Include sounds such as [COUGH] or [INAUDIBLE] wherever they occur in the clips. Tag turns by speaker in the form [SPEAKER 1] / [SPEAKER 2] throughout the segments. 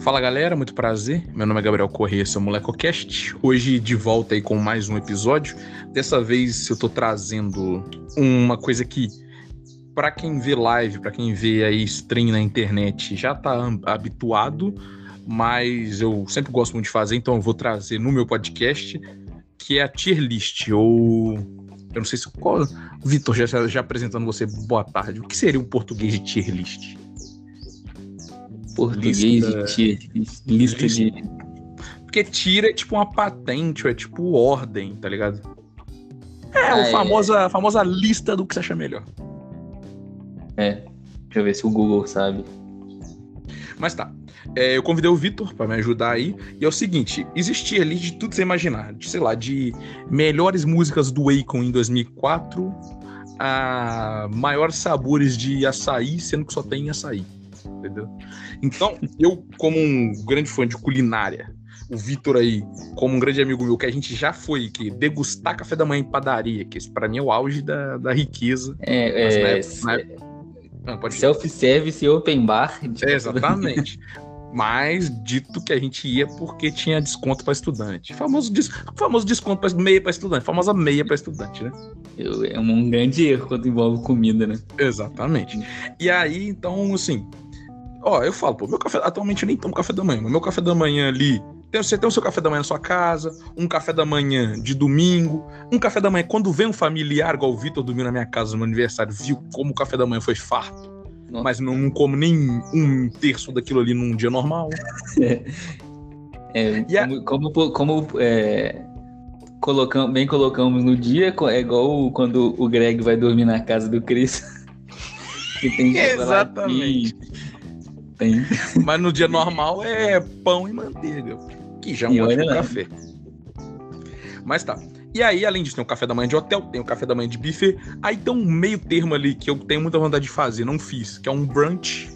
[SPEAKER 1] Fala galera, muito prazer. Meu nome é Gabriel Corrêa, sou MolecoCast. Hoje de volta aí com mais um episódio. Dessa vez eu tô trazendo uma coisa que, para quem vê live, para quem vê aí stream na internet, já tá habituado, mas eu sempre gosto muito de fazer, então eu vou trazer no meu podcast, que é a tier list, ou. Eu não sei se. Qual... Vitor, já, já apresentando você, boa tarde. O que seria um português de tier list?
[SPEAKER 2] Português lista, de lista, lista de.
[SPEAKER 1] Porque tira é tipo uma patente, é tipo ordem, tá ligado? É, ah, a famosa, é. famosa lista do que você acha melhor.
[SPEAKER 2] É, deixa eu ver se o Google sabe.
[SPEAKER 1] Mas tá. É, eu convidei o Vitor para me ajudar aí. E é o seguinte: existia ali de tudo que você imaginar. De, sei lá, de melhores músicas do Akon em 2004 a maiores sabores de açaí, sendo que só tem açaí. Entendeu? Então, eu, como um grande fã de culinária, o Vitor aí, como um grande amigo meu, que a gente já foi que degustar café da manhã em padaria, que isso para mim é o auge da, da riqueza.
[SPEAKER 2] É, é, Self-service e open bar.
[SPEAKER 1] É, exatamente. Mas dito que a gente ia porque tinha desconto para estudante. Famoso, des... famoso desconto para meia para estudante, famosa meia para estudante, né?
[SPEAKER 2] É um grande erro quando envolve comida, né?
[SPEAKER 1] Exatamente. E aí, então, assim, ó, eu falo, pô, meu café, atualmente eu nem tomo café da manhã, mas meu café da manhã ali, tem, você tem o seu café da manhã na sua casa, um café da manhã de domingo, um café da manhã quando vem um familiar, igual o Vitor dormiu na minha casa no meu aniversário, viu como o café da manhã foi farto nossa. mas não, não como nem um terço daquilo ali num dia normal. [LAUGHS]
[SPEAKER 2] É, é como, como, como é, colocamos, bem colocamos no dia, é igual quando o Greg vai dormir na casa do Chris. [LAUGHS]
[SPEAKER 1] que tem Exatamente. Tem. Mas no dia normal é pão e manteiga, que já é um ótimo café. Mas tá. E aí, além disso, tem o café da manhã de hotel, tem o café da manhã de buffet. Aí tem um meio termo ali que eu tenho muita vontade de fazer, não fiz, que é um brunch,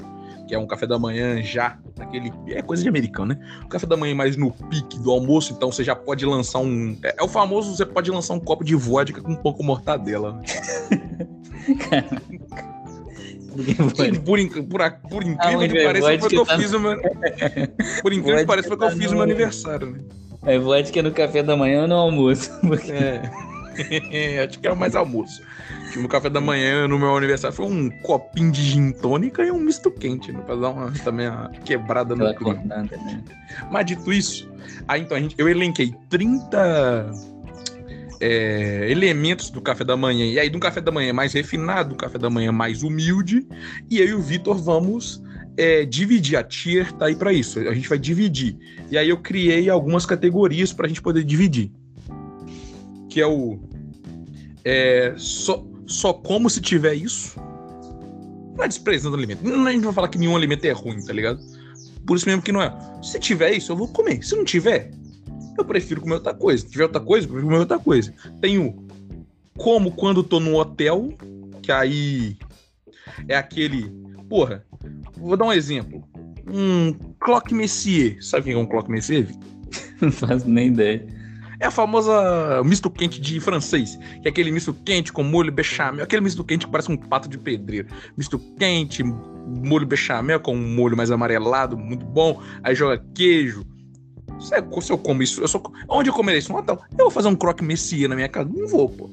[SPEAKER 1] que é um café da manhã já, aquele. É coisa de americano, né? O café da manhã mais no pique do almoço, então você já pode lançar um. É, é o famoso, você pode lançar um copo de vodka com um pouco mortadela. [LAUGHS] por, por, por, [LAUGHS] por incrível que pareça, foi que eu tá fiz o meu. Por incrível que pareça, foi que eu fiz o meu aniversário, né?
[SPEAKER 2] É vodka no café da manhã ou no almoço? [LAUGHS]
[SPEAKER 1] Porque... É. [LAUGHS] Acho que é mais almoço. Que no café da manhã, no meu aniversário, foi um copinho de gin tônica e um misto quente, né? Pra dar uma, também uma quebrada no clima. Né? Mas dito isso, aí então a gente, eu elenquei 30 é, elementos do café da manhã. E aí, de um café da manhã mais refinado, um café da manhã mais humilde. E eu e o Vitor vamos é, dividir. A tier tá aí para isso. A gente vai dividir. E aí eu criei algumas categorias para a gente poder dividir. Que é o. É, só, só como se tiver isso. Não é desprezando o alimento. Não, a gente vai falar que nenhum alimento é ruim, tá ligado? Por isso mesmo que não é. Se tiver isso, eu vou comer. Se não tiver, eu prefiro comer outra coisa. Se tiver outra coisa, eu prefiro comer outra coisa. Tenho como quando tô no hotel, que aí é aquele. Porra, Vou dar um exemplo. Um Cloque Messier. Sabe quem é um Cloque Messier? [LAUGHS]
[SPEAKER 2] Não faço nem ideia.
[SPEAKER 1] É a famosa misto quente de francês, que é aquele misto quente com molho bechamel, aquele misto quente que parece um pato de pedreiro. Misto quente, molho bechamel com um molho mais amarelado, muito bom. Aí joga queijo. Se eu como isso, eu só, onde eu comerei isso? No hotel. Eu vou fazer um croque messias na minha casa? Não vou, pô.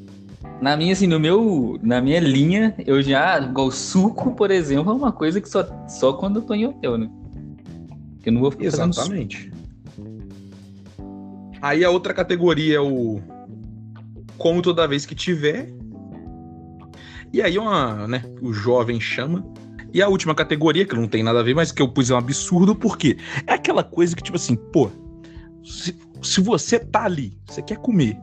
[SPEAKER 2] Na minha, assim, no meu, na minha linha, eu já, igual suco, por exemplo, é uma coisa que só, só quando eu tô em hotel, né?
[SPEAKER 1] Que eu não vou ficar Exatamente. Aí a outra categoria é o como toda vez que tiver. E aí uma, né, o jovem chama. E a última categoria, que não tem nada a ver, mas que eu pus é um absurdo, porque é aquela coisa que, tipo assim, pô, se, se você tá ali, você quer comer,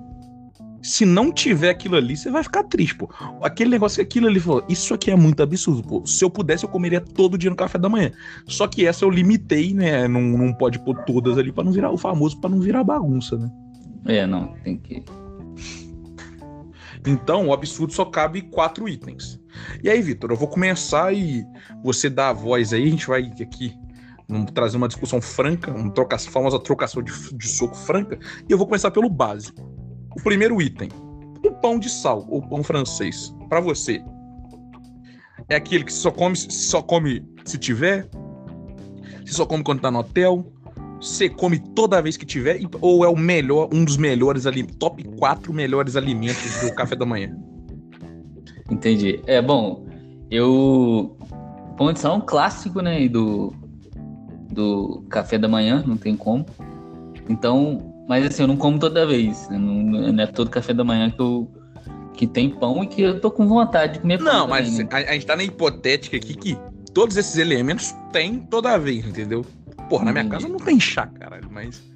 [SPEAKER 1] se não tiver aquilo ali, você vai ficar triste, pô. Aquele negócio que aquilo ali falou, isso aqui é muito absurdo, pô. Se eu pudesse, eu comeria todo dia no café da manhã. Só que essa eu limitei, né? Não, não pode pôr todas ali para não virar o famoso, para não virar bagunça, né?
[SPEAKER 2] É, não, tem que.
[SPEAKER 1] Então, o absurdo só cabe quatro itens. E aí, Vitor, eu vou começar e você dá a voz aí, a gente vai aqui Vamos trazer uma discussão franca, uma troca, famosa trocação de, de soco franca, e eu vou começar pelo básico. O primeiro item, o pão de sal ou pão francês, para você, é aquele que só come, só come se tiver? Você só come quando tá no hotel? Você come toda vez que tiver? Ou é o melhor, um dos melhores alimentos, top 4 melhores alimentos do café da manhã?
[SPEAKER 2] Entendi. É, bom, eu. Pão de sal é um clássico, né? Do, do café da manhã, não tem como. Então, mas assim, eu não como toda vez. Não, não é todo café da manhã que eu, que tem pão e que eu tô com vontade de comer pão.
[SPEAKER 1] Não, também, mas né? a, a, gente tá na hipotética aqui que todos esses elementos tem toda vez, entendeu? Porra, na minha hum. casa não tem chá, caralho, mas.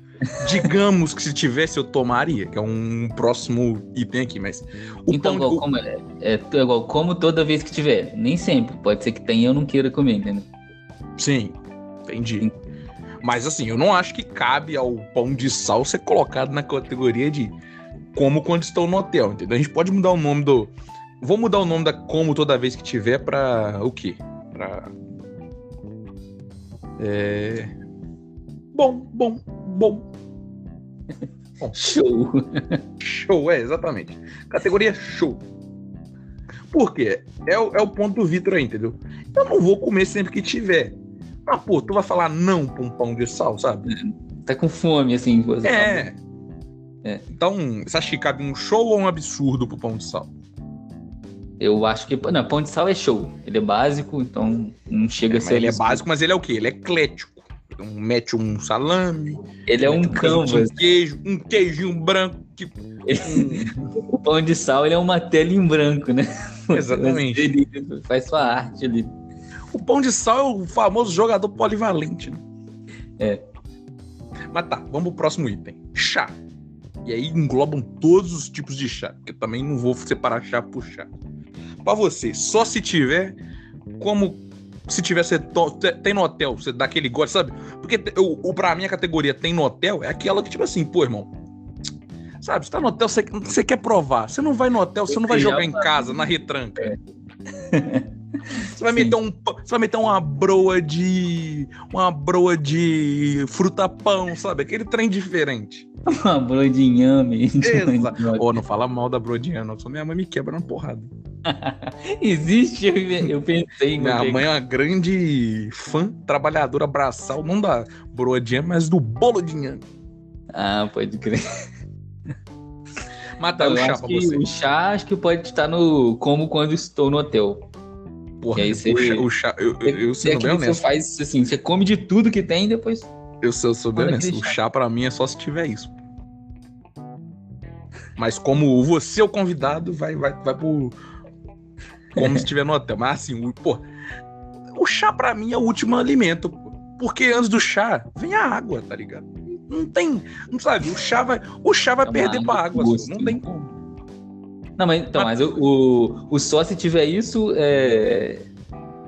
[SPEAKER 1] Digamos que se tivesse, eu tomaria, que é um próximo item aqui, mas.
[SPEAKER 2] então, igual, como, é, é, igual, como toda vez que tiver. Nem sempre. Pode ser que tenha e eu não queira comer, entendeu?
[SPEAKER 1] Sim, entendi. Mas assim, eu não acho que cabe ao pão de sal ser colocado na categoria de como quando estou no hotel, entendeu? A gente pode mudar o nome do. Vou mudar o nome da como toda vez que tiver pra o quê? Pra. É. Bom, bom, bom.
[SPEAKER 2] bom. [LAUGHS] Show.
[SPEAKER 1] Show, é, exatamente. Categoria show. Por quê? É, o, é o ponto do Vitor aí, entendeu? Eu não vou comer sempre que tiver. Ah, pô, tu vai falar não pra um pão de sal, sabe?
[SPEAKER 2] Tá com fome, assim.
[SPEAKER 1] Você é. É. Então, você acha que cabe um show ou um absurdo pro pão de sal?
[SPEAKER 2] Eu acho que. Não, pão de sal é show. Ele é básico, então não chega é, a ser.
[SPEAKER 1] Ele é básico, mas ele é o quê? Ele é eclético. Um, mete um salame.
[SPEAKER 2] Ele é um canvas.
[SPEAKER 1] Um queijo, um queijinho branco. Tipo, [LAUGHS]
[SPEAKER 2] o pão de sal ele é uma tela em branco, né?
[SPEAKER 1] Exatamente. [LAUGHS]
[SPEAKER 2] Ele faz sua arte ali.
[SPEAKER 1] O pão de sal é o famoso jogador polivalente, né?
[SPEAKER 2] É.
[SPEAKER 1] Mas tá, vamos pro próximo item. Chá. E aí englobam todos os tipos de chá, porque eu também não vou separar chá por chá. Pra você, só se tiver, como se tiver, você tem no hotel, você dá aquele gosto, sabe? Porque o, o, pra mim a categoria tem no hotel é aquela que, tipo assim, pô, irmão, sabe, você tá no hotel, você, você quer provar. Você não vai no hotel, você não vai jogar em casa, na retranca. É. [LAUGHS] Você vai, meter um, você vai meter uma broa de. Uma broa de fruta pão, sabe? Aquele trem diferente. [LAUGHS]
[SPEAKER 2] Uma broa de inhame. [LAUGHS]
[SPEAKER 1] Oh, não fala mal da broa de inhame, só minha mãe me quebra na porrada.
[SPEAKER 2] Existe, eu pensei.
[SPEAKER 1] Minha mãe é uma grande fã, trabalhadora braçal, não da broa de inhame, mas do bolo de inhame.
[SPEAKER 2] Ah, pode crer.
[SPEAKER 1] Matar o chá pra você.
[SPEAKER 2] O chá acho que pode estar no como quando estou no hotel.
[SPEAKER 1] Porra, e aí você, o chá, eu, eu, eu sou bem honesto.
[SPEAKER 2] Você faz assim, você come de tudo que tem e depois.
[SPEAKER 1] Eu sou, eu sou bem honesto. O chá pra mim é só se tiver isso. Mas como você é o convidado, vai, vai, vai pro. Como se estiver no hotel. Mas assim, o, pô, o chá pra mim é o último alimento. Porque antes do chá vem a água, tá ligado? Não tem. Não sabe, o chá vai. O chá vai é perder pra água. Gosto, não tem como.
[SPEAKER 2] Não, mas então, mas, mas o, o, o só se tiver isso é.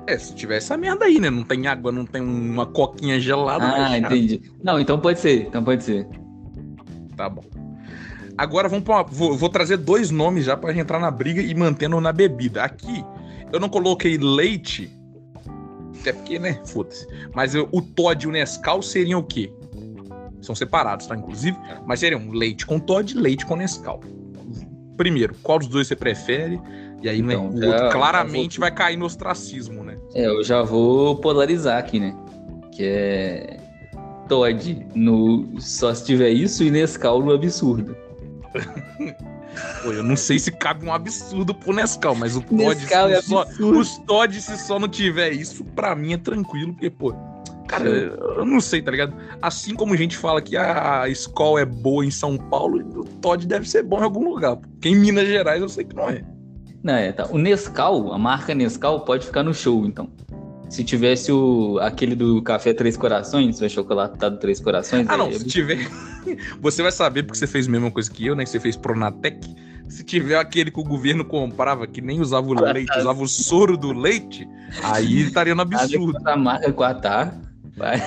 [SPEAKER 1] É, se tiver essa merda aí, né? Não tem água, não tem uma coquinha gelada.
[SPEAKER 2] Ah, entendi. Não, então pode ser, então pode ser.
[SPEAKER 1] Tá bom. Agora vamos pra uma, vou, vou, trazer dois nomes já pra gente entrar na briga e mantendo na bebida. Aqui, eu não coloquei leite, até porque, né? Foda-se. Mas eu, o Todd e o Nescau seriam o quê? São separados, tá? Inclusive, mas seriam leite com Todd e leite com Nescau primeiro, qual dos dois você prefere? E aí, né, então, né, o outro claramente vou... vai cair no ostracismo, né?
[SPEAKER 2] É, eu já vou polarizar aqui, né? Que é Todd no só se tiver isso e Nescau no absurdo. [LAUGHS]
[SPEAKER 1] Pô, eu não sei se cabe um absurdo pro Nescau, mas o Todd, se é só, os Todd, se só não tiver isso, pra mim é tranquilo, porque, pô, Cara, eu não sei, tá ligado? Assim como a gente fala que a escola é boa em São Paulo, o Todd deve ser bom em algum lugar. Porque em Minas Gerais eu sei que não é.
[SPEAKER 2] Não, é, tá. O Nescau, a marca Nescau, pode ficar no show, então. Se tivesse o, aquele do Café Três Corações, o chocolatado Três Corações.
[SPEAKER 1] Ah, não, se tiver. [LAUGHS] você vai saber porque você fez a mesma coisa que eu, né? Você fez Pronatec. Se tiver aquele que o governo comprava, que nem usava o leite, usava o soro do leite, aí estaria no absurdo.
[SPEAKER 2] A marca Quatar Vai.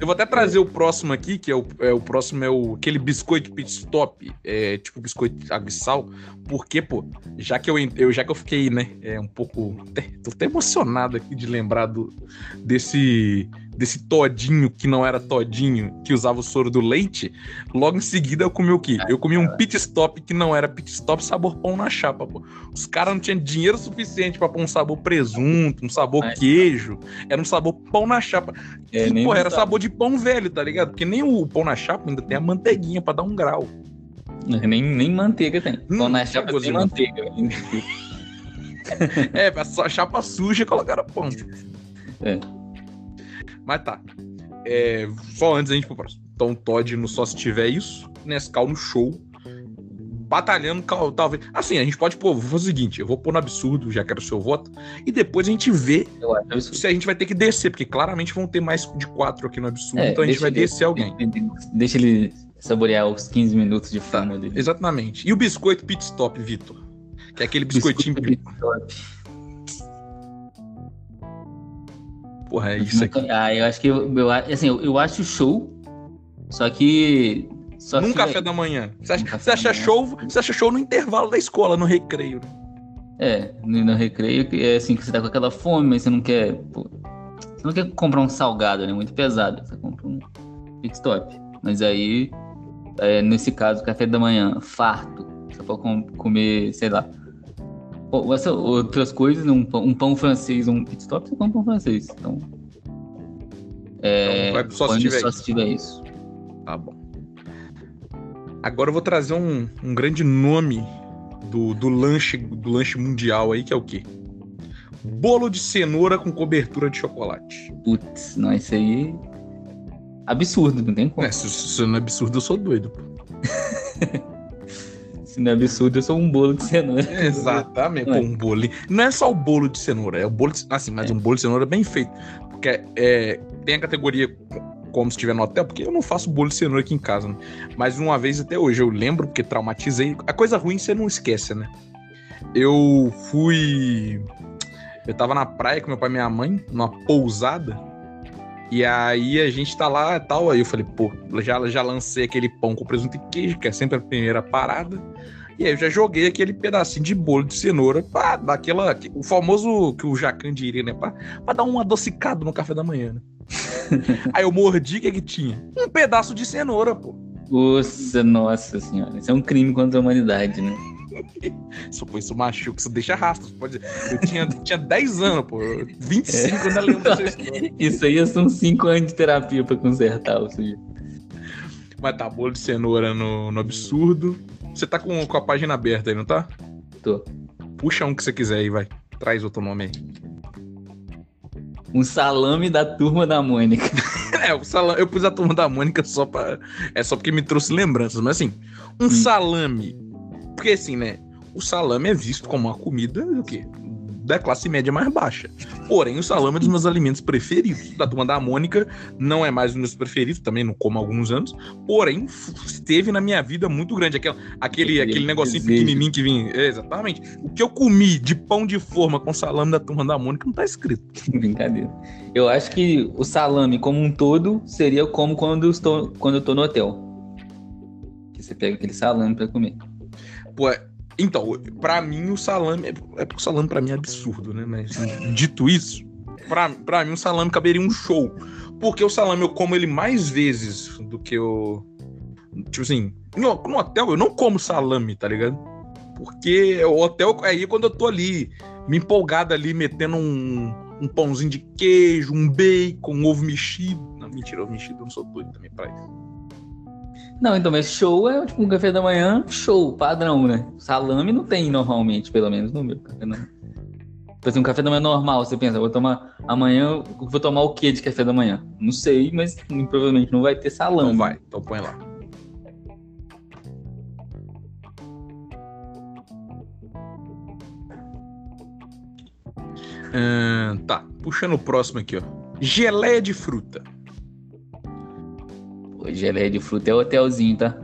[SPEAKER 1] Eu vou até trazer o próximo aqui, que é o, é, o próximo é o, aquele biscoito pit stop, é, tipo biscoito abissal, porque, pô, já que eu, eu, já que eu fiquei, né, é, um pouco, até, tô até emocionado aqui de lembrar do, desse desse todinho que não era todinho, que usava o soro do leite, logo em seguida eu comi o quê? Eu comi um pit stop que não era pit stop sabor pão na chapa, pô. Os caras não tinham dinheiro suficiente para pôr um sabor presunto, um sabor Ai, queijo, era um sabor pão na chapa. É, que, porra, era sabor de pão velho, tá ligado? Porque nem o pão na chapa ainda tem a manteiguinha para dar um grau.
[SPEAKER 2] Nem, nem manteiga tem. Hum, pão na chapa tem manteiga. [LAUGHS]
[SPEAKER 1] é, a chapa suja e colocaram pão. É. Mas tá. É, só antes a gente pro próximo. Então, Todd no Só Se Tiver Isso, Nescau no show, batalhando, talvez. Assim, a gente pode pôr, vou fazer o seguinte: eu vou pôr no absurdo, já quero o seu voto, e depois a gente vê se a gente vai ter que descer, porque claramente vão ter mais de quatro aqui no absurdo, é, então a gente vai ele, descer alguém.
[SPEAKER 2] Deixa ele saborear os 15 minutos de fama tá, dele.
[SPEAKER 1] Exatamente. E o biscoito pit stop, Vitor? Que é aquele biscoitinho. Biscoito pit stop. Porra, é isso aqui.
[SPEAKER 2] Ah, eu acho que eu, eu, assim, eu, eu acho show, só que.
[SPEAKER 1] Só Num café da manhã. Você acha, você acha show? Você acha show no intervalo da escola, no recreio.
[SPEAKER 2] É, no, no recreio, é assim, que você tá com aquela fome, mas você não quer. Pô, você não quer comprar um salgado, né? Muito pesado. Você compra um pit stop. Mas aí, é, nesse caso, café da manhã, farto. Você pode com, comer, sei lá, essa, outras coisas, um pão, um pão francês, um pit stop, você come um pão francês. Então. É, então só, se tiver, só se tiver isso.
[SPEAKER 1] Tá bom. Agora eu vou trazer um, um grande nome do, do lanche do lanche mundial aí, que é o quê? Bolo de cenoura com cobertura de chocolate.
[SPEAKER 2] Putz, não, isso aí. Absurdo, não tem como.
[SPEAKER 1] É, se, se não é absurdo, eu sou doido, pô. [LAUGHS]
[SPEAKER 2] Não é absurdo, eu sou um bolo de cenoura. [LAUGHS]
[SPEAKER 1] Exatamente, Pô, um bolo. Não é só o bolo de cenoura, é o bolo de, assim, mas é. um bolo de cenoura bem feito. Porque é, tem a categoria como se estiver no hotel, porque eu não faço bolo de cenoura aqui em casa, né? Mas uma vez até hoje eu lembro, porque traumatizei. A coisa ruim você não esquece, né? Eu fui. Eu tava na praia com meu pai e minha mãe, numa pousada. E aí a gente tá lá e tal. Aí eu falei, pô, já, já lancei aquele pão com presunto e queijo, que é sempre a primeira parada. E aí eu já joguei aquele pedacinho de bolo de cenoura pra dar aquela. O famoso que o Jacan diria, né? Pra, pra dar um adocicado no café da manhã, né? [LAUGHS] aí eu mordi, o que, que tinha? Um pedaço de cenoura, pô.
[SPEAKER 2] Nossa, nossa senhora. Isso é um crime contra a humanidade, né? [LAUGHS]
[SPEAKER 1] Isso, pô, isso machuca, isso deixa rastros. Pode Eu tinha, tinha 10 anos, pô. 25 é. quando eu lembro dessa
[SPEAKER 2] história. [LAUGHS] Isso aí são 5 anos de terapia pra consertar o sujeito.
[SPEAKER 1] Mas tá, bolo de cenoura no, no absurdo. Você tá com, com a página aberta aí, não tá?
[SPEAKER 2] Tô.
[SPEAKER 1] Puxa um que você quiser aí, vai. Traz outro nome aí.
[SPEAKER 2] Um salame da turma da Mônica. [LAUGHS]
[SPEAKER 1] é, o salame, eu pus a turma da Mônica só pra. É só porque me trouxe lembranças, mas assim, um hum. salame porque assim, né? O salame é visto como uma comida do quê? da classe média mais baixa. Porém, o salame é dos meus alimentos preferidos. Da turma da Mônica não é mais um dos meus preferidos, também não como há alguns anos. Porém, esteve na minha vida muito grande. Aquele, aquele, aquele negocinho desejo. pequenininho que vinha. É, exatamente. O que eu comi de pão de forma com salame da turma da Mônica não tá escrito. [LAUGHS]
[SPEAKER 2] Brincadeira. Eu acho que o salame como um todo seria como quando eu estou, quando eu tô no hotel. Que você pega aquele salame para comer.
[SPEAKER 1] Pô, então, para mim o salame. É porque o salame para mim é absurdo, né? Mas dito isso, pra mim o salame caberia um show. Porque o salame eu como ele mais vezes do que eu. Tipo assim, no, no hotel eu não como salame, tá ligado? Porque o hotel aí é quando eu tô ali, me empolgado ali, metendo um, um pãozinho de queijo, um bacon, um ovo mexido. Não, mentira, ovo mexido eu não sou doido também pra isso.
[SPEAKER 2] Não, então, mas show é tipo um café da manhã, show, padrão, né? Salame não tem normalmente, pelo menos no meu café da manhã. Tipo assim, um café da manhã normal, você pensa, vou tomar amanhã, vou tomar o que de café da manhã? Não sei, mas provavelmente não vai ter salame.
[SPEAKER 1] Não vai, então põe lá. Uh, tá, puxando o próximo aqui, ó. Geleia de fruta.
[SPEAKER 2] Geleia de fruta é hotelzinho, tá?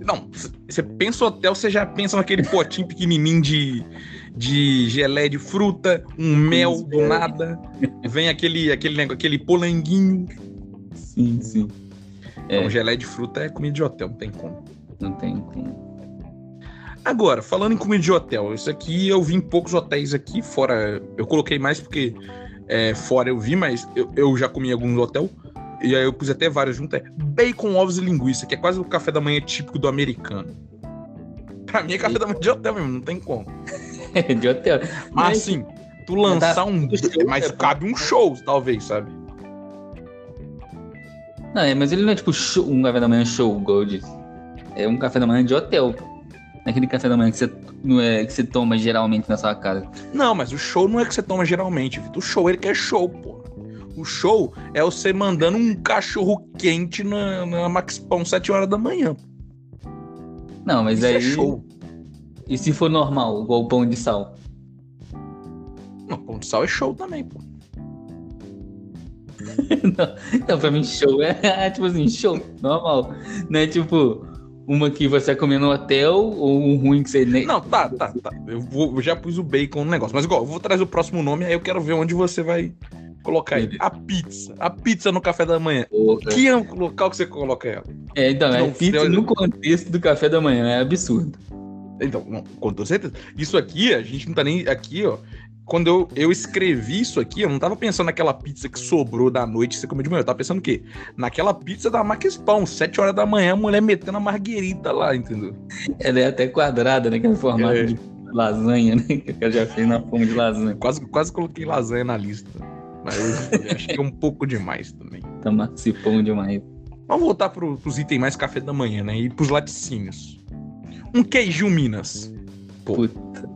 [SPEAKER 1] Não, você pensa hotel, você já pensa naquele potinho pequenininho de, de geleia de fruta, um mel do nada, vem aquele, aquele, aquele polanguinho.
[SPEAKER 2] Sim, sim.
[SPEAKER 1] Então, é. geleia de fruta é comida de hotel, não tem como.
[SPEAKER 2] Não tem como.
[SPEAKER 1] Agora, falando em comida de hotel, isso aqui eu vi em poucos hotéis aqui, fora. Eu coloquei mais porque é, fora eu vi, mas eu, eu já comi em alguns hotel. E aí eu pus até vários juntos. É bacon, ovos e linguiça, que é quase o café da manhã típico do americano. Pra mim é café da manhã de hotel mesmo, não tem como. [LAUGHS]
[SPEAKER 2] de hotel.
[SPEAKER 1] Mas assim, tu lançar tá um. Mas é cabe um show, talvez, sabe?
[SPEAKER 2] Não, é, mas ele não é tipo show, um café da manhã show, igual eu disse. É um café da manhã de hotel. Naquele café da manhã que você, não é, que você toma geralmente na sua casa.
[SPEAKER 1] Não, mas o show não é que você toma geralmente, Vitor. O show ele quer show, pô. O show é você mandando um cachorro quente na, na Max Pão 7 horas da manhã.
[SPEAKER 2] Não, mas Isso é aí. É show. E se for normal, igual o pão de sal?
[SPEAKER 1] Não, pão de sal é show também, pô. [LAUGHS]
[SPEAKER 2] não, não, pra mim, show é, [LAUGHS] é, tipo assim, show, normal. Não é tipo uma que você vai comer no hotel ou um ruim que você nem.
[SPEAKER 1] Não, tá, tá, tá. Eu, vou, eu já pus o bacon no negócio. Mas igual, eu vou trazer o próximo nome, aí eu quero ver onde você vai colocar ele. A pizza. A pizza no café da manhã. Porra. Que é o local que você coloca ela?
[SPEAKER 2] É, então, é pizza no contexto do café da manhã, é absurdo.
[SPEAKER 1] Então, não, com toda certeza. Isso aqui, a gente não tá nem aqui, ó quando eu, eu escrevi isso aqui, eu não tava pensando naquela pizza que sobrou da noite que você comeu de manhã. Eu tava pensando o quê? Naquela pizza da Max Pão, 7 horas da manhã, a mulher metendo a marguerita lá, entendeu?
[SPEAKER 2] Ela é até quadrada, né? Que é formato é. de lasanha, né? Que ela já fez na forma de lasanha.
[SPEAKER 1] Quase, quase coloquei lasanha na lista. Mas acho que é um pouco demais também.
[SPEAKER 2] Tá Maxi Pão demais.
[SPEAKER 1] Vamos voltar pro, pros itens mais café da manhã, né? E pros laticínios. Um queijinho Minas. Pô. Puta.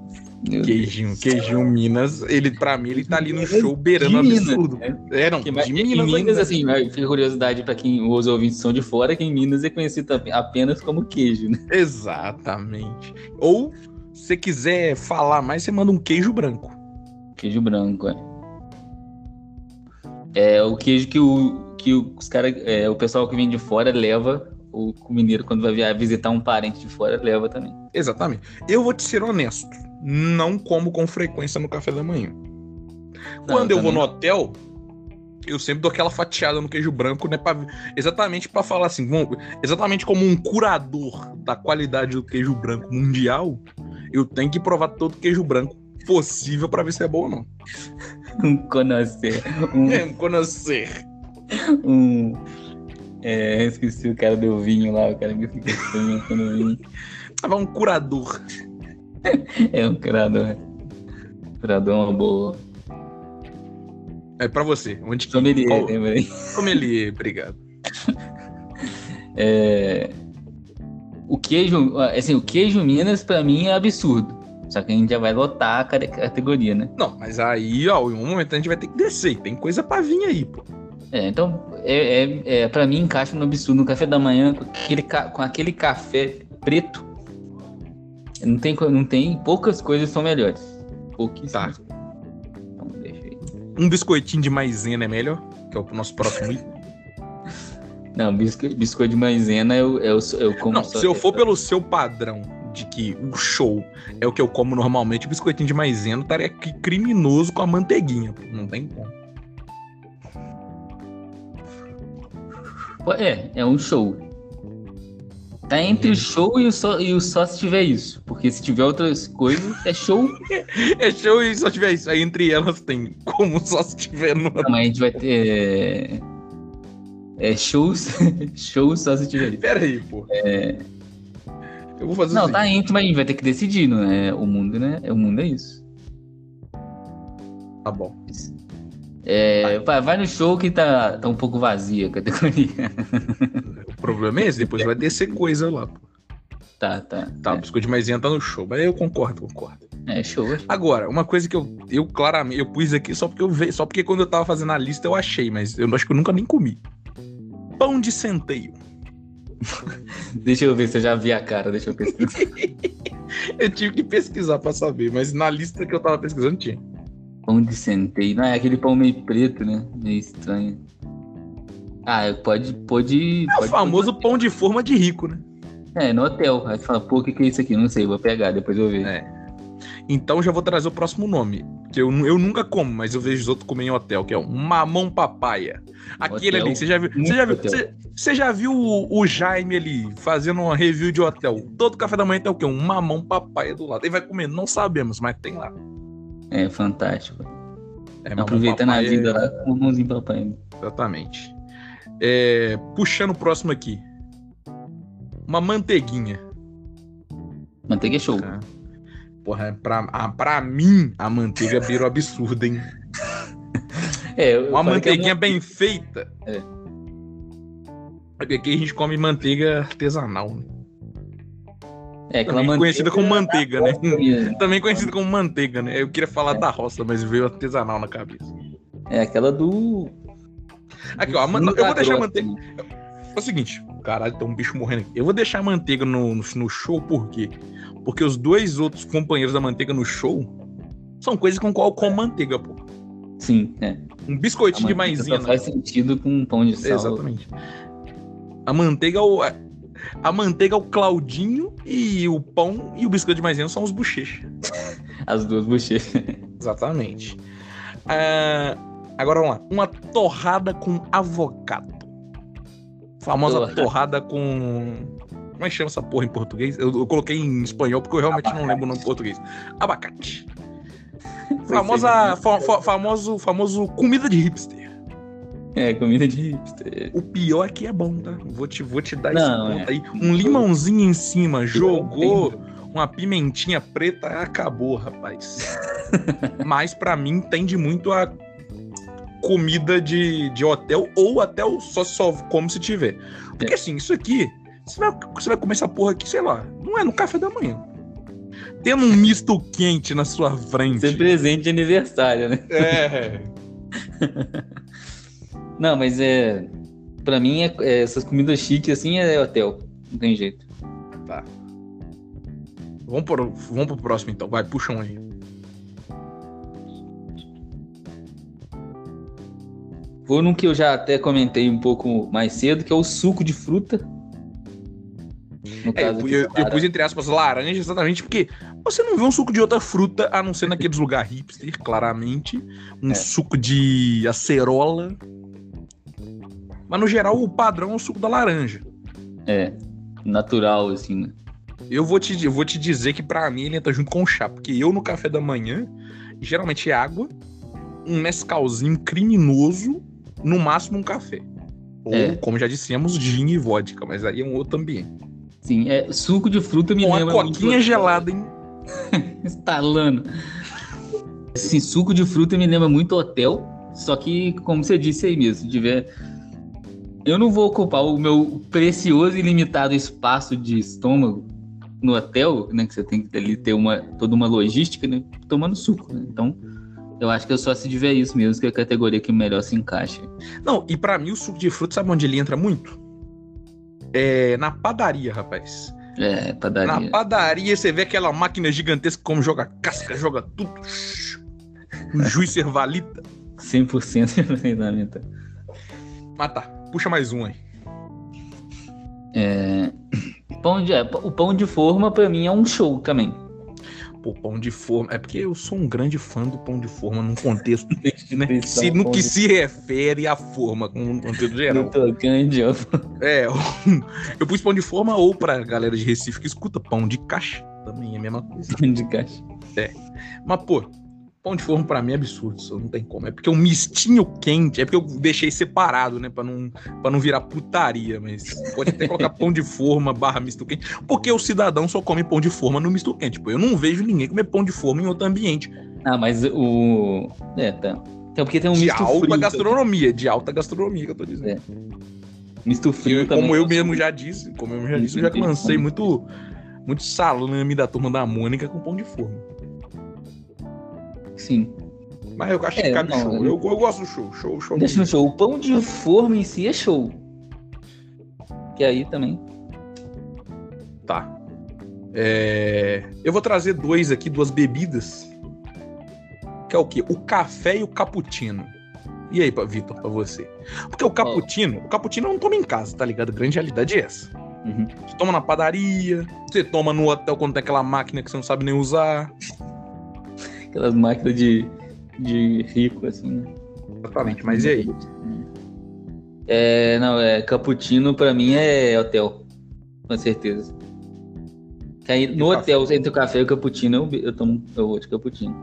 [SPEAKER 1] Meu queijinho, Deus. queijinho Minas, ele para mim ele tá ali no show beirando absurdo. Né?
[SPEAKER 2] É, não, que, de Minas, Minas assim, fica curiosidade para quem os ouvintes são de fora, que em Minas é conhecido apenas como queijo, né?
[SPEAKER 1] Exatamente. Ou se quiser falar mais, você manda um queijo branco.
[SPEAKER 2] Queijo branco, é. É o queijo que o que os cara, é, o pessoal que vem de fora leva o mineiro quando vai visitar um parente de fora leva também.
[SPEAKER 1] Exatamente. Eu vou te ser honesto não como com frequência no café da manhã. Quando eu, eu vou no hotel, eu sempre dou aquela fatiada no queijo branco, né? Pra, exatamente para falar assim, exatamente como um curador da qualidade do queijo branco mundial, eu tenho que provar todo o queijo branco possível para ver se é bom ou não. [LAUGHS]
[SPEAKER 2] Um conhecer. Um,
[SPEAKER 1] é, um conhecer.
[SPEAKER 2] Um. É, esqueci o cara do vinho lá, o cara que fica experimentando vinho.
[SPEAKER 1] Tava um curador. [LAUGHS]
[SPEAKER 2] é um curador. Curador é uma boa.
[SPEAKER 1] É pra você. Onde que...
[SPEAKER 2] Sommelier, Qual... lembrei.
[SPEAKER 1] Sommelier, obrigado. [LAUGHS]
[SPEAKER 2] É... O queijo, assim, o queijo Minas pra mim é absurdo. Só que a gente já vai lotar a categoria, né?
[SPEAKER 1] Não, mas aí, ó, em um momento a gente vai ter que descer. Tem coisa pra vir aí, pô.
[SPEAKER 2] É, então, é, é, é, pra mim encaixa no absurdo. No café da manhã, com aquele, com aquele café preto não tem, não tem poucas coisas são melhores. Pouquíssimas. Tá.
[SPEAKER 1] Então, deixa aí. Um biscoitinho de maisena é melhor? Que é o nosso próximo item.
[SPEAKER 2] Não, biscoito, biscoito de maisena eu, eu, eu como
[SPEAKER 1] Não, se eu for pelo seu padrão de que o show é o que eu como normalmente, o biscoitinho de maisena estaria aqui criminoso com a manteiguinha. Não tem como.
[SPEAKER 2] É, é um show. Tá entre o show e o, só, e o só se tiver isso. Porque se tiver outras coisas, é show. [LAUGHS]
[SPEAKER 1] é show e só tiver isso. Aí entre elas tem como só se tiver no.
[SPEAKER 2] Não, mas a gente vai ter. É, é shows. [LAUGHS] shows só se tiver isso.
[SPEAKER 1] Pera aí, pô.
[SPEAKER 2] É.
[SPEAKER 1] Eu vou fazer
[SPEAKER 2] Não, tá entre, mas a gente vai ter que decidir, não é? O mundo, né? O mundo é isso.
[SPEAKER 1] Tá bom.
[SPEAKER 2] É, vai, vai no show que tá, tá um pouco vazia a categoria.
[SPEAKER 1] O problema é esse, depois vai descer coisa lá, pô.
[SPEAKER 2] Tá, tá.
[SPEAKER 1] Tá, é. o biscoito de maisinha tá no show. Mas eu concordo, concordo.
[SPEAKER 2] É, show.
[SPEAKER 1] Agora, uma coisa que eu, eu claramente, eu pus aqui só porque eu vejo, só porque quando eu tava fazendo a lista eu achei, mas eu acho que eu nunca nem comi. Pão de centeio. [LAUGHS]
[SPEAKER 2] deixa eu ver se eu já vi a cara, deixa eu pesquisar. [LAUGHS]
[SPEAKER 1] eu tive que pesquisar pra saber, mas na lista que eu tava pesquisando tinha.
[SPEAKER 2] Pão de centeio. Não, é aquele pão meio preto, né? Meio estranho. Ah, pode. pode
[SPEAKER 1] é
[SPEAKER 2] pode,
[SPEAKER 1] o famoso pão de forma de rico, né?
[SPEAKER 2] É, no hotel. Aí você fala, pô, o que, que é isso aqui? Não sei, vou pegar, depois eu ver.
[SPEAKER 1] É. Então já vou trazer o próximo nome. Que eu, eu nunca como, mas eu vejo os outros comer em hotel, que é o mamão papaya. Aquele hotel, ali, você já viu. Você já viu, você, você já viu o, o, Jaime ali fazendo uma review de hotel? Todo café da manhã tem o quê? Um mamão papaya do lado. Ele vai comer, não sabemos, mas tem lá.
[SPEAKER 2] É fantástico. É, Aproveitando a vida é... lá com o mãozinho papai.
[SPEAKER 1] Exatamente. É, puxando o próximo aqui. Uma manteiguinha.
[SPEAKER 2] Manteiga é show. É.
[SPEAKER 1] Porra, pra, pra mim, a manteiga virou absurda, hein? É, uma é manteiguinha bem feita. É. Aqui a gente come manteiga artesanal, né? É, Também manteiga... conhecida como manteiga, né? [LAUGHS] Também conhecida como manteiga, né? Eu queria falar é. da roça, mas veio artesanal na cabeça.
[SPEAKER 2] É aquela do.
[SPEAKER 1] Aqui, ó, man... eu vou deixar a manteiga. É o seguinte, caralho, tem um bicho morrendo aqui. Eu vou deixar a manteiga no, no, no show, por quê? Porque os dois outros companheiros da manteiga no show são coisas com qual eu como manteiga, pô.
[SPEAKER 2] Sim, é.
[SPEAKER 1] Um biscoitinho de maisena. Só
[SPEAKER 2] faz sentido com um pão de sal.
[SPEAKER 1] Exatamente. A manteiga, o, a manteiga, o Claudinho e o pão e o biscoito de maisena são os bochechas. [LAUGHS]
[SPEAKER 2] As duas bochechas.
[SPEAKER 1] Exatamente. Uh, agora vamos lá. Uma torrada com avocado. Famosa Torra. torrada com. Como é que chama essa porra em português? Eu, eu coloquei em espanhol porque eu realmente Abacate. não lembro o nome em português. Abacate. Famosa, fa, fa, famoso, famoso comida de hipster.
[SPEAKER 2] É, comida de hipster.
[SPEAKER 1] O pior é que é bom, tá? Vou te, vou te dar Não, esse ponto é. aí. Um limãozinho em cima, jogou uma pimentinha preta, acabou, rapaz. [LAUGHS] Mas para mim tende muito a comida de, de hotel ou até o só, só como se tiver. Porque é. assim, isso aqui, você vai, você vai comer essa porra aqui, sei lá, não é no café da manhã. Tendo um misto quente na sua frente.
[SPEAKER 2] Ser presente de aniversário, né?
[SPEAKER 1] É. [LAUGHS]
[SPEAKER 2] Não, mas é. Pra mim, é, é, essas comidas chiques assim é hotel. Não tem jeito.
[SPEAKER 1] Tá. Vamos pro, vamos pro próximo então. Vai, puxa um aí.
[SPEAKER 2] Vou num que eu já até comentei um pouco mais cedo, que é o suco de fruta.
[SPEAKER 1] É, eu, eu, eu, pus entre aspas laranja exatamente porque você não vê um suco de outra fruta a não ser naqueles lugares hipster, claramente. Um é. suco de acerola. Mas no geral, o padrão é o suco da laranja.
[SPEAKER 2] É, natural, assim, né?
[SPEAKER 1] Eu vou te, eu vou te dizer que para mim ele entra junto com o chá, porque eu no café da manhã, geralmente é água, um mescalzinho criminoso, no máximo um café. Ou, é. como já dissemos, gin e vodka, mas aí é um outro ambiente.
[SPEAKER 2] Sim, é suco de fruta me
[SPEAKER 1] com lembra. Uma coquinha muito... gelada, hein? [LAUGHS]
[SPEAKER 2] Estalando. Sim, suco de fruta me lembra muito hotel, só que, como você disse aí mesmo, tiver eu não vou ocupar o meu precioso e limitado espaço de estômago no hotel, né? Que você tem que ali ter uma, toda uma logística, né? Tomando suco, né? Então, eu acho que eu só se tiver isso mesmo, que é a categoria que melhor se encaixa.
[SPEAKER 1] Não, e para mim o suco de fruta, sabe onde ele entra muito? É na padaria, rapaz.
[SPEAKER 2] É, padaria.
[SPEAKER 1] Na padaria você vê aquela máquina gigantesca como joga casca, joga tudo. Um juiz servalita.
[SPEAKER 2] 100% de fundamento.
[SPEAKER 1] Mas tá. Puxa mais um aí.
[SPEAKER 2] É... Pão de... É, o pão de forma, para mim, é um show também.
[SPEAKER 1] Pô, pão de forma. É porque eu sou um grande fã do pão de forma num contexto, [LAUGHS] né? Se, no que se refere à forma, com um contexto geral.
[SPEAKER 2] Tocante,
[SPEAKER 1] é, [LAUGHS] eu pus pão de forma ou pra galera de Recife que escuta pão de caixa. Também é a mesma coisa.
[SPEAKER 2] Pão de caixa.
[SPEAKER 1] É. Mas, pô, Pão de forma para mim é absurdo, isso não tem como. É porque o mistinho quente, é porque eu deixei separado, né, para não para não virar putaria, mas pode até colocar [LAUGHS] pão de forma barra misto quente, porque o cidadão só come pão de forma no misto quente. Tipo, eu não vejo ninguém comer pão de forma em outro ambiente.
[SPEAKER 2] Ah, mas o é, tá. Então, porque tem um
[SPEAKER 1] de
[SPEAKER 2] misto
[SPEAKER 1] alta frio, gastronomia, de alta gastronomia que eu tô dizendo. É.
[SPEAKER 2] Misto frio
[SPEAKER 1] eu,
[SPEAKER 2] também.
[SPEAKER 1] Como eu mesmo já disse, como eu já disse, eu já lancei muito muito salame da turma da Mônica com pão de forma.
[SPEAKER 2] Sim.
[SPEAKER 1] Mas eu acho é, que cabe não, show. Eu, eu, gosto do show. Show, show.
[SPEAKER 2] Deixa no show. O pão de forma em si é show. Que aí também.
[SPEAKER 1] Tá. É... Eu vou trazer dois aqui, duas bebidas. Que é o quê? O café e o cappuccino. E aí, Vitor, pra você? Porque o cappuccino, oh. o cappuccino eu não toma em casa, tá ligado? A grande realidade é essa. Uhum. Você toma na padaria, você toma no hotel quando tem aquela máquina que você não sabe nem usar
[SPEAKER 2] aquelas máquinas de, de rico, assim,
[SPEAKER 1] né? Exatamente, mas e aí?
[SPEAKER 2] É, não, é, cappuccino pra mim é hotel, com certeza. Aí, no hotel, café? entre o café e o cappuccino, eu, eu tomo eu vou de cappuccino.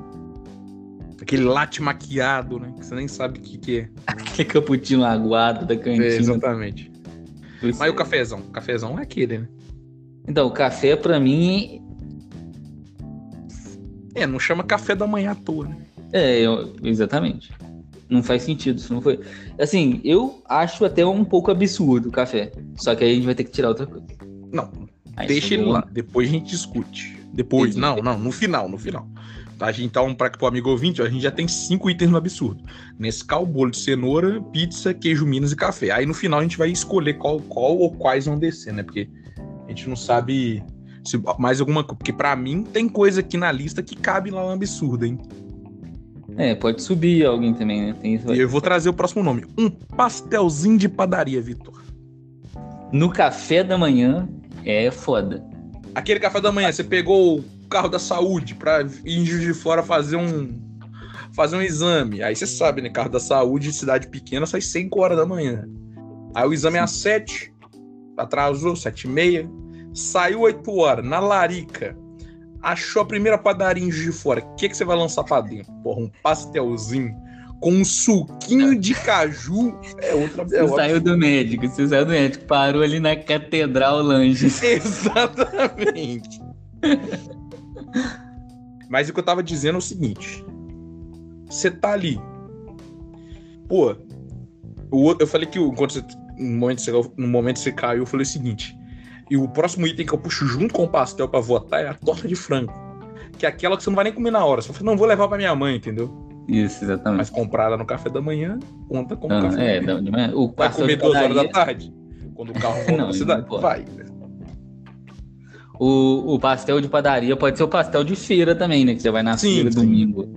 [SPEAKER 1] aquele latte maquiado, né? Que você nem sabe o que, que é. [LAUGHS]
[SPEAKER 2] Aquele cappuccino aguado da cantina. É,
[SPEAKER 1] exatamente. Mas e o cafezão? O cafezão é aquele, né?
[SPEAKER 2] Então, o café pra mim.
[SPEAKER 1] É, não chama café da manhã à toa, né?
[SPEAKER 2] É, eu, exatamente. Não faz sentido, isso não foi. Assim, eu acho até um pouco absurdo o café. Só que aí a gente vai ter que tirar outra coisa.
[SPEAKER 1] Não, aí deixa ele lá. Depois a gente discute. Depois, Entendi. não, não, no final, no final. A gente tá um para o amigo ouvinte, a gente já tem cinco itens no absurdo. Nesse cal, bolo de cenoura, pizza, queijo minas e café. Aí no final a gente vai escolher qual, qual ou quais vão descer, né? Porque a gente não sabe se mais alguma coisa. Porque para mim tem coisa aqui na lista que cabe lá no absurdo, hein?
[SPEAKER 2] É, pode subir alguém também, né? Tem
[SPEAKER 1] isso, e eu vou trazer o próximo nome. Um pastelzinho de padaria, Vitor.
[SPEAKER 2] No café da manhã é foda.
[SPEAKER 1] Aquele café da manhã, você pegou o carro da saúde pra ir de fora fazer um fazer um exame. Aí você sabe, né? Carro da saúde, cidade pequena, sai 5 horas da manhã. Aí o exame é às 7, atrasou, 7 e meia. Saiu 8 horas, na larica achou a primeira padaria em Juiz de Fora, o que, que você vai lançar pra dentro? Porra, um pastelzinho com um suquinho de caju é outra
[SPEAKER 2] Você é saiu do médico, você saiu do médico, parou ali na Catedral Lanches. [LAUGHS]
[SPEAKER 1] Exatamente. Mas o que eu tava dizendo é o seguinte: você tá ali. Pô, eu falei que quando você, no, momento você, no momento você caiu, eu falei o seguinte: e o próximo item que eu puxo junto com o pastel para votar é a torta de frango. Que é aquela que você não vai nem comer na hora. Você fala, não, vou levar para minha mãe, entendeu?
[SPEAKER 2] Isso, exatamente.
[SPEAKER 1] Mas comprada no café da manhã, conta como ah,
[SPEAKER 2] café é, da manhã. O
[SPEAKER 1] vai comer duas horas da tarde. Quando o carro [LAUGHS] volta não, na cidade, vai.
[SPEAKER 2] O, o pastel de padaria pode ser o pastel de feira também, né? Que você vai na sim, feira sim. domingo.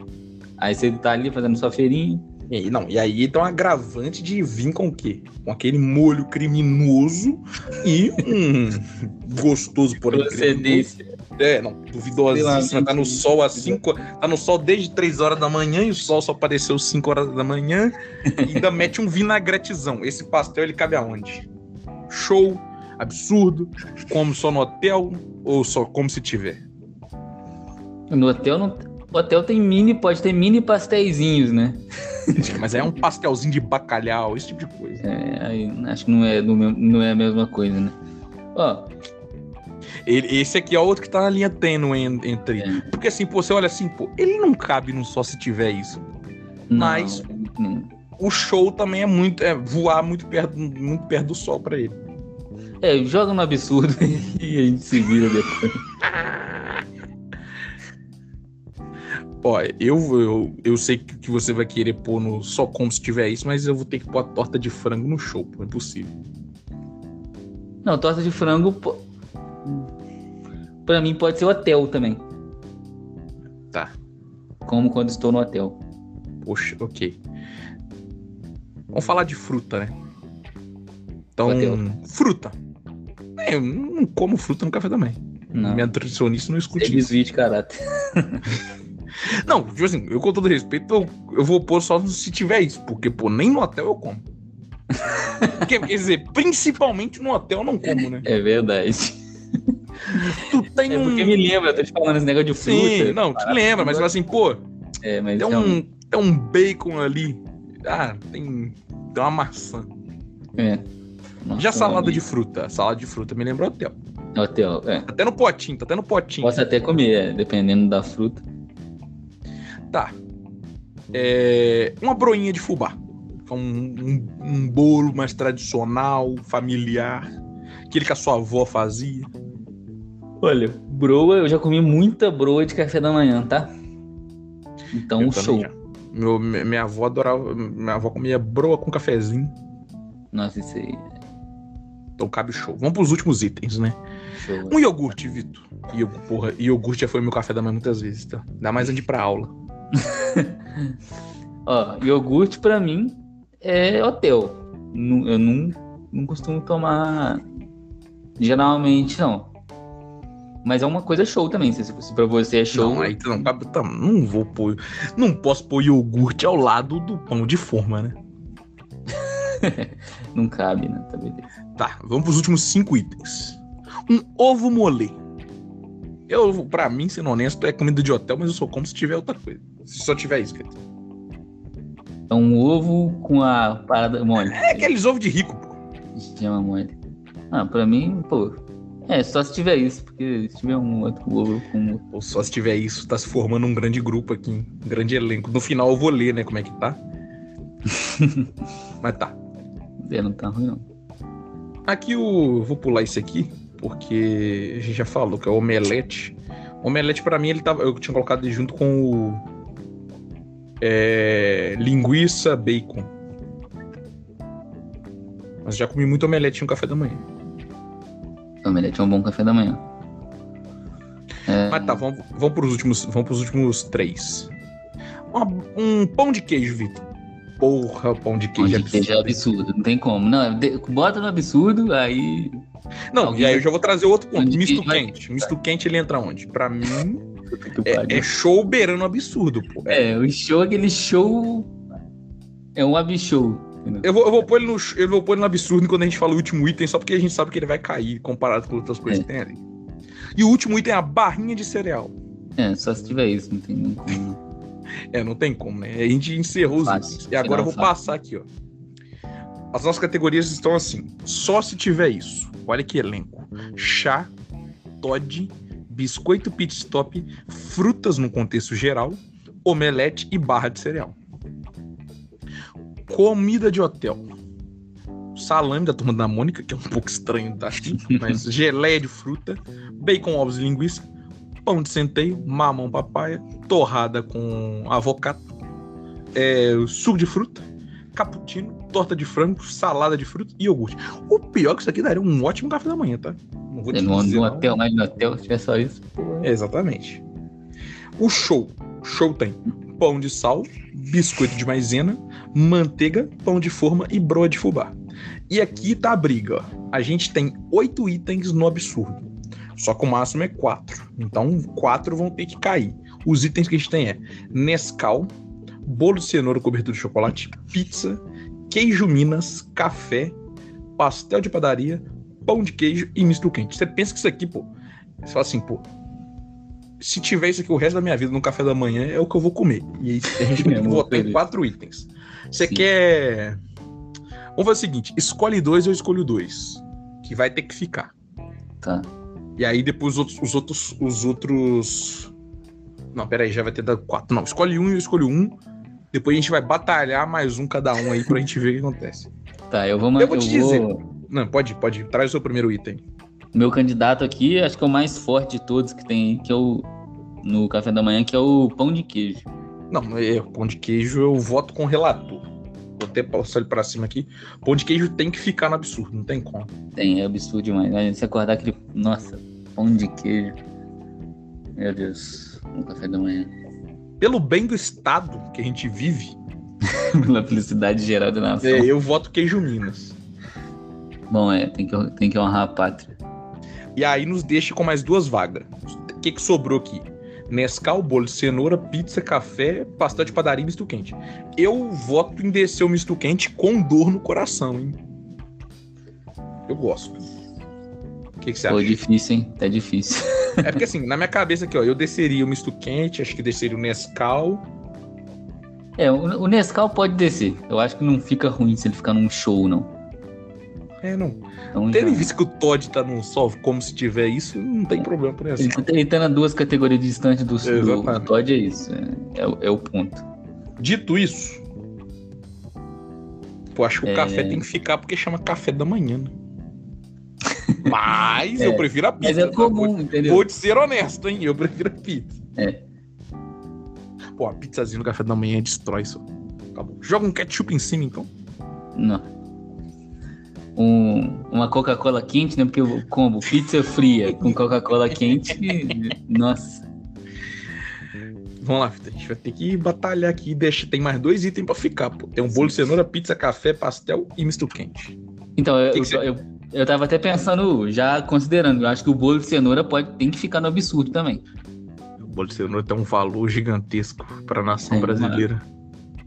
[SPEAKER 2] Aí você tá ali fazendo sua feirinha.
[SPEAKER 1] E, não, e aí tem um agravante de vir com o quê? Com aquele molho criminoso e um [LAUGHS] gostoso por
[SPEAKER 2] Procedência.
[SPEAKER 1] É, não, duvidosíssima. Tá no sol às 5. Tá no sol desde 3 horas da manhã e o sol só apareceu às 5 horas da manhã. E ainda [LAUGHS] mete um vinagretezão. Esse pastel ele cabe aonde? Show, absurdo, como só no hotel ou só como se tiver?
[SPEAKER 2] No hotel não. O hotel tem mini, pode ter mini pastéisinhos, né?
[SPEAKER 1] Mas é um pastelzinho de bacalhau, esse tipo de coisa.
[SPEAKER 2] É, acho que não é, não é a mesma coisa, né? Ó.
[SPEAKER 1] Esse aqui é outro que tá na linha tênue entre. É. Porque assim, pô, você olha assim, pô, ele não cabe num só se tiver isso. Não, Mas não. o show também é muito. É voar muito perto, muito perto do sol para ele.
[SPEAKER 2] É, joga no absurdo [LAUGHS] e a gente se vira depois. [LAUGHS]
[SPEAKER 1] Ó, eu, eu, eu sei que você vai querer pôr no só como se tiver isso, mas eu vou ter que pôr a torta de frango no show, pô, é impossível.
[SPEAKER 2] Não, torta de frango. Pra mim pode ser hotel também.
[SPEAKER 1] Tá.
[SPEAKER 2] Como quando estou no hotel.
[SPEAKER 1] Poxa, ok. Vamos falar de fruta, né? Então, hotel. fruta. É, eu não como fruta no café manhã. Não. Minha nutricionista não escuta
[SPEAKER 2] isso. Desvio de caráter. [LAUGHS]
[SPEAKER 1] Não, tipo assim, eu com todo respeito, eu, eu vou pôr só se tiver isso, porque, pô, nem no hotel eu como. [LAUGHS] quer, quer dizer, principalmente no hotel eu não como, né?
[SPEAKER 2] É verdade. Tu tem é porque me lembra, eu tô te falando esse negócio de fruta. Sim,
[SPEAKER 1] não, te lembra, mas assim, pô. É, mas tem, um, tem um bacon ali. Ah, tem, tem uma maçã.
[SPEAKER 2] É.
[SPEAKER 1] Nossa, Já salada de fruta. Salada de fruta me lembra hotel.
[SPEAKER 2] Hotel, é.
[SPEAKER 1] Até no potinho, tá até no potinho.
[SPEAKER 2] Posso até comer, é, dependendo da fruta.
[SPEAKER 1] Tá. É, uma broinha de fubá. Um, um, um, bolo mais tradicional, familiar. Aquele que a sua avó fazia.
[SPEAKER 2] Olha, broa, eu já comi muita broa de café da manhã, tá? Então, um show.
[SPEAKER 1] Meu, minha avó adorava. Minha avó comia broa com cafezinho.
[SPEAKER 2] Nossa, isso aí.
[SPEAKER 1] Então cabe show. Vamos pros últimos itens, né? Show. Um iogurte, Vitor. Iogurte, porra, iogurte já foi meu café da manhã muitas vezes, tá? Dá mais antes pra aula. [LAUGHS]
[SPEAKER 2] Ó, iogurte pra mim é hotel. Eu não, não costumo tomar geralmente, não. Mas é uma coisa show também. Se, se pra você é show.
[SPEAKER 1] Não, aí não, não vou pôr. Não posso pôr iogurte ao lado do pão de forma, né? [LAUGHS]
[SPEAKER 2] não cabe, né? Tá,
[SPEAKER 1] beleza. tá, vamos pros últimos cinco itens. Um ovo mole. Eu, pra mim, sendo honesto, é comida de hotel, mas eu só como se tiver outra coisa. Se só tiver isso, Cleiton.
[SPEAKER 2] É um ovo com a parada mole.
[SPEAKER 1] É aqueles ovos de rico, pô.
[SPEAKER 2] Chama mole. Ah, pra mim, pô. É, só se tiver isso, porque se tiver um outro ovo com.
[SPEAKER 1] Ou só se tiver isso, tá se formando um grande grupo aqui, um grande elenco. No final eu vou ler, né, como é que tá. [LAUGHS] Mas tá.
[SPEAKER 2] É, não tá ruim, não.
[SPEAKER 1] Aqui eu vou pular isso aqui, porque a gente já falou que é o omelete. O omelete, pra mim, ele tava, eu tinha colocado ele junto com o. É, linguiça, bacon. Mas já comi muito omelete no café da manhã.
[SPEAKER 2] Omelete é um bom café da manhã.
[SPEAKER 1] É... Mas tá, vamos, vamos pros últimos, vamos pros últimos três. Uma, um pão de queijo, Vitor. Porra, pão de queijo.
[SPEAKER 2] Pão de queijo é absurdo, não tem como. Não, bota no absurdo, aí.
[SPEAKER 1] Não, Alguém e aí eu já vou trazer outro ponto. Misto quente. Vai... Misto quente ele entra onde? Pra mim, é, é, show beirando absurdo, pô.
[SPEAKER 2] É, o show, aquele show. É um absurdo.
[SPEAKER 1] Eu vou, eu vou pôr ele no, eu vou pôr ele no absurdo quando a gente fala o último item, só porque a gente sabe que ele vai cair comparado com outras coisas é. que tem ali. E o último item é a barrinha de cereal.
[SPEAKER 2] É, só se tiver isso, não tem nem como.
[SPEAKER 1] É, não tem como, né? A gente encerrou os itens. E agora eu vou passar aqui, ó. As nossas categorias estão assim. Só se tiver isso. Olha que elenco. Chá, Todd, biscoito pit stop, frutas no contexto geral, omelete e barra de cereal. Comida de hotel. Salame da turma da Mônica, que é um pouco estranho daqui, [LAUGHS] mas geleia de fruta, bacon, ovos e linguiça, pão de centeio, mamão papaya, torrada com avocado, é, suco de fruta, cappuccino, torta de frango, salada de fruta e iogurte. O pior é que isso aqui daria um ótimo café da manhã, tá?
[SPEAKER 2] Não vou te no, dizer, no hotel, mas no hotel, se tiver só isso.
[SPEAKER 1] exatamente. O show. Show tem pão de sal, biscoito de maisena, manteiga, pão de forma e broa de fubá. E aqui tá a briga. A gente tem oito itens no absurdo. Só que o máximo é quatro. Então, quatro vão ter que cair. Os itens que a gente tem é Nescau, bolo de cenoura cobertura de chocolate, pizza, queijo Minas, café, pastel de padaria, pão de queijo e misto quente. Você pensa que isso aqui, pô, você fala assim, pô, se tiver isso aqui o resto da minha vida no café da manhã, é o que eu vou comer. E aí a gente tem que [LAUGHS] votar em quatro itens. Você Sim. quer. Vamos fazer o seguinte: escolhe dois, eu escolho dois. Que vai ter que ficar.
[SPEAKER 2] Tá.
[SPEAKER 1] E aí depois os outros. Os outros. Os outros... Não, peraí, já vai ter dado quatro. Não, escolhe um e eu escolho um. Depois a gente vai batalhar mais um cada um aí pra gente ver o que acontece.
[SPEAKER 2] Tá, eu vou mandar.
[SPEAKER 1] Eu vou te dizer. Vou... Não, pode, pode. Traz o seu primeiro item.
[SPEAKER 2] Meu candidato aqui, acho que é o mais forte de todos que tem, que é o. No café da manhã, que é o pão de queijo.
[SPEAKER 1] Não, é, pão de queijo eu voto com o relator. Vou até passar ele pra cima aqui. Pão de queijo tem que ficar no absurdo, não tem como.
[SPEAKER 2] Tem, é absurdo demais. A gente se acordar aquele. Nossa, pão de queijo. Meu Deus, no café da manhã.
[SPEAKER 1] Pelo bem do estado que a gente vive. [LAUGHS]
[SPEAKER 2] Pela felicidade geral da nação. É,
[SPEAKER 1] eu voto queijo Minas.
[SPEAKER 2] Bom, é, tem que, tem que honrar a pátria.
[SPEAKER 1] E aí nos deixa com mais duas vagas. O que, que sobrou aqui? Nescau, bolo de cenoura, pizza, café, pastel de padaria e misto quente. Eu voto em descer o misto quente com dor no coração, hein? Eu gosto. O que, que você Pô,
[SPEAKER 2] acha? difícil, hein? Tá difícil.
[SPEAKER 1] É porque assim, na minha cabeça aqui, ó, eu desceria o misto quente, acho que desceria o Nescau.
[SPEAKER 2] É, o, o Nescau pode descer. Eu acho que não fica ruim se ele ficar num show, não.
[SPEAKER 1] É, não. Então, Tendo já... visto que o Todd tá no sol como se tiver isso, não tem problema por isso.
[SPEAKER 2] Ele, ele tá nas duas categorias distantes do, do, do Todd, é isso. É, é, é, o ponto.
[SPEAKER 1] Dito isso, pô, acho que o é... café tem que ficar porque chama café da manhã, né? [LAUGHS] Mas eu é, prefiro a pizza.
[SPEAKER 2] Mas é tá? comum,
[SPEAKER 1] vou,
[SPEAKER 2] entendeu?
[SPEAKER 1] Vou te ser honesto, hein? Eu prefiro a pizza.
[SPEAKER 2] É.
[SPEAKER 1] Pô, a pizzazinha no café da manhã destrói isso. Acabou. Joga um ketchup em cima, então.
[SPEAKER 2] Não um, uma Coca-Cola quente, né? Porque o combo pizza fria com Coca-Cola quente, nossa.
[SPEAKER 1] Vamos lá, a gente vai ter que batalhar aqui. Deixa, tem mais dois itens pra ficar, pô. Tem um bolo de cenoura, pizza, café, pastel e misto quente.
[SPEAKER 2] Então, eu, que que eu, eu, eu, tava até pensando, já considerando, eu acho que o bolo de cenoura pode, tem que ficar no absurdo também.
[SPEAKER 1] O bolo de cenoura tem um valor gigantesco pra nação é, brasileira.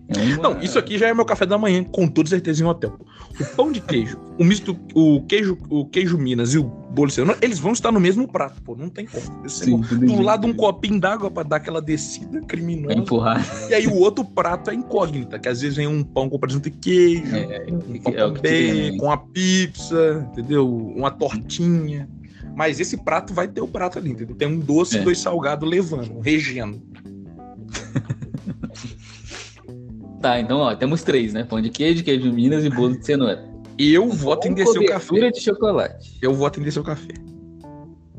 [SPEAKER 1] É uma... Não, isso aqui já é meu café da manhã, com toda certeza em hotel. O pão de queijo, o misto, o queijo, o queijo Minas e o bolo eles vão estar no mesmo prato, pô, não tem como. Sim, do lado um copinho d'água para dar aquela descida criminosa.
[SPEAKER 2] empurrar.
[SPEAKER 1] E aí o outro prato é incógnita, que às vezes vem um pão com presunto e queijo, é, um pão é, com bacon, uma pizza, entendeu? Uma tortinha. Mas esse prato vai ter o prato ali, entendeu? Tem um doce e é. dois salgados levando, um regendo.
[SPEAKER 2] Tá, então, ó, temos três, né? Pão de queijo, queijo de Minas e bolo de cenoura.
[SPEAKER 1] Eu em descer o café.
[SPEAKER 2] de chocolate.
[SPEAKER 1] Eu em descer o café.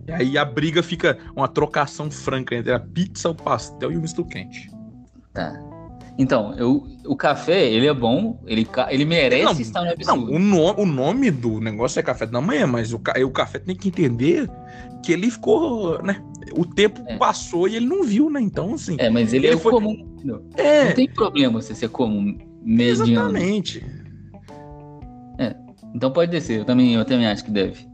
[SPEAKER 1] E aí a briga fica uma trocação franca entre a pizza, o pastel e o misto quente.
[SPEAKER 2] Tá. Então, eu, o café, ele é bom, ele, ele merece não, estar no absurdo.
[SPEAKER 1] Não, o, no, o nome do negócio é café da manhã, mas o, o café tem que entender que ele ficou, né? O tempo é. passou e ele não viu, né? Então, assim.
[SPEAKER 2] É, mas ele, ele é foi... comum. É. Não tem problema você ser comum mediano.
[SPEAKER 1] Exatamente.
[SPEAKER 2] É. Então pode descer. Eu também, eu também acho que deve.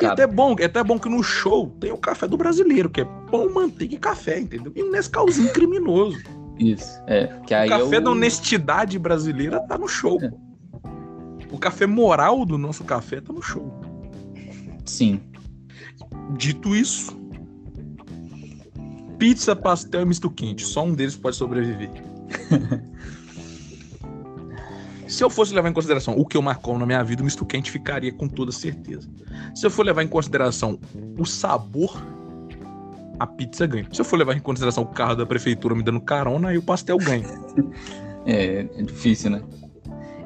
[SPEAKER 1] E é até bom, é até bom que no show tem o café do brasileiro, que é pão, manteiga e café, entendeu? E nesse calzinho criminoso.
[SPEAKER 2] Isso, é. Que aí
[SPEAKER 1] o café eu... da honestidade brasileira tá no show. É. O café moral do nosso café tá no show.
[SPEAKER 2] Sim.
[SPEAKER 1] Dito isso, pizza, pastel e misto quente. Só um deles pode sobreviver. [LAUGHS] Se eu fosse levar em consideração o que eu marcou na minha vida, o misto quente ficaria com toda certeza. Se eu for levar em consideração o sabor, a pizza ganha. Se eu for levar em consideração o carro da prefeitura me dando carona, aí o pastel ganha. [LAUGHS]
[SPEAKER 2] É, é difícil, né?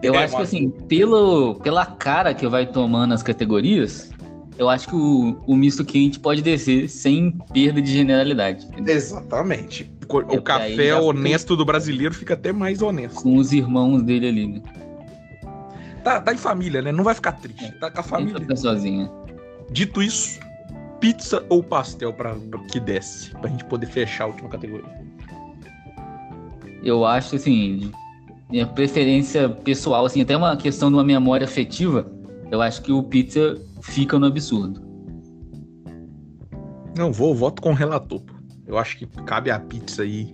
[SPEAKER 2] Eu é, acho que assim, pelo, pela cara que vai tomando as categorias, eu acho que o, o misto quente pode descer sem perda de generalidade.
[SPEAKER 1] Entendeu? Exatamente. O, o é, café honesto do brasileiro fica até mais honesto.
[SPEAKER 2] Com os irmãos dele ali, né?
[SPEAKER 1] Tá, tá em família, né? Não vai ficar triste. É, tá com a família. Fica
[SPEAKER 2] sozinha.
[SPEAKER 1] Dito isso, pizza ou pastel para que desce? Pra gente poder fechar a última categoria.
[SPEAKER 2] Eu acho, assim, minha preferência pessoal, assim, até uma questão de uma memória afetiva, eu acho que o pizza fica no absurdo.
[SPEAKER 1] Não, vou, voto com o relator. Eu acho que cabe a pizza aí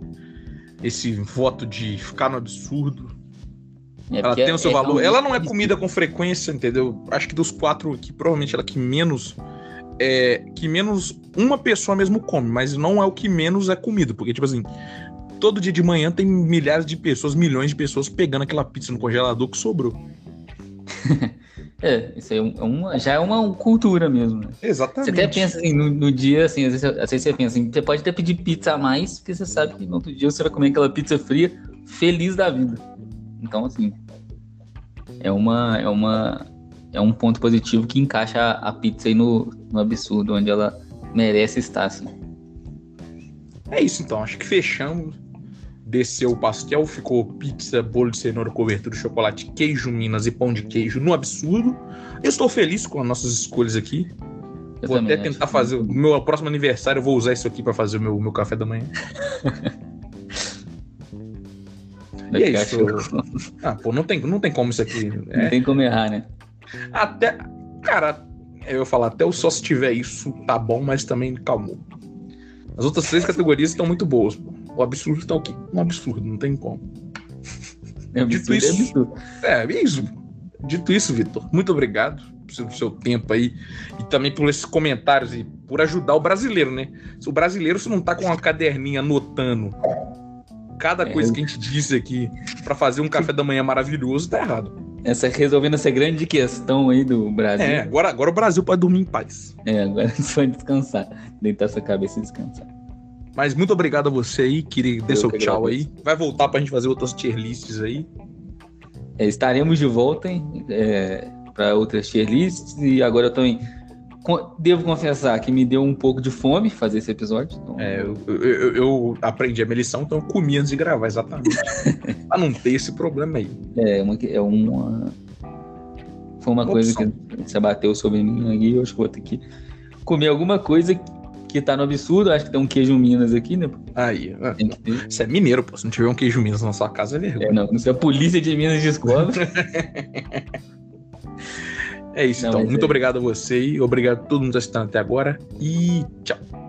[SPEAKER 1] esse voto de ficar no absurdo. É ela tem o seu é valor. Ela não é comida com frequência, entendeu? Acho que dos quatro aqui, provavelmente ela que menos. É, que menos uma pessoa mesmo come, mas não é o que menos é comido. Porque, tipo assim, todo dia de manhã tem milhares de pessoas, milhões de pessoas pegando aquela pizza no congelador que sobrou. [LAUGHS]
[SPEAKER 2] É, isso aí é, é uma, já é uma cultura mesmo. Né?
[SPEAKER 1] Exatamente.
[SPEAKER 2] Você até pensa assim, no, no, dia, assim, às vezes, às vezes você pensa assim, você pode até pedir pizza a mais, porque você sabe que no outro dia você vai comer aquela pizza fria, feliz da vida. Então, assim, é uma, é uma, é um ponto positivo que encaixa a, pizza aí no, no absurdo, onde ela merece estar, assim.
[SPEAKER 1] É isso então, acho que fechamos desceu o pastel, ficou pizza, bolo de cenoura, cobertura de chocolate, queijo Minas e pão de queijo no absurdo. Eu estou feliz com as nossas escolhas aqui. Eu vou até tentar fazer. O meu próximo aniversário eu vou usar isso aqui para fazer o meu, meu café da manhã. [LAUGHS] e é isso. Ah, pô, não tem, não tem como isso aqui.
[SPEAKER 2] É... Não tem como errar, né?
[SPEAKER 1] Até. Cara, eu ia falar, até o só se tiver isso, tá bom, mas também calmou. As outras três categorias estão muito boas, pô. O absurdo tá o quê? Um absurdo, não tem como. [LAUGHS]
[SPEAKER 2] É Dito isso. É, absurdo.
[SPEAKER 1] é isso. Dito isso, Vitor, muito obrigado pelo seu tempo aí e também por esses comentários e por ajudar o brasileiro, né? Se o brasileiro se não tá com uma caderninha anotando cada é, coisa que a gente disse aqui para fazer um café da manhã maravilhoso, tá errado.
[SPEAKER 2] Essa resolvendo essa grande questão aí do Brasil.
[SPEAKER 1] É, agora, agora o Brasil pode dormir em paz.
[SPEAKER 2] É, agora [LAUGHS] só descansar, deitar sua cabeça e descansar.
[SPEAKER 1] Mas muito obrigado a você aí, queria dê seu tchau aí. Vai voltar pra gente fazer outras tier lists aí.
[SPEAKER 2] É, estaremos de volta é, para outras tier lists e agora eu também devo confessar que me deu um pouco de fome fazer esse episódio.
[SPEAKER 1] Então... É, eu, eu, eu, aprendi a minha lição, então eu comi antes de gravar, exatamente. [LAUGHS] pra não ter esse problema aí.
[SPEAKER 2] É, uma, é uma. Foi uma, coisa que se abateu sobre mim aqui, eu acho que vou ter que comer alguma coisa que tá no absurdo. Acho que tem um queijo Minas aqui, né?
[SPEAKER 1] Aí, isso é mineiro, pô. Se não tiver um queijo Minas na sua casa, é vergonha.
[SPEAKER 2] É, não, não sei a polícia de Minas descobre. [LAUGHS]
[SPEAKER 1] é isso, não, então. Muito é... obrigado a você e obrigado a todo mundo que está assistindo até agora. E tchau.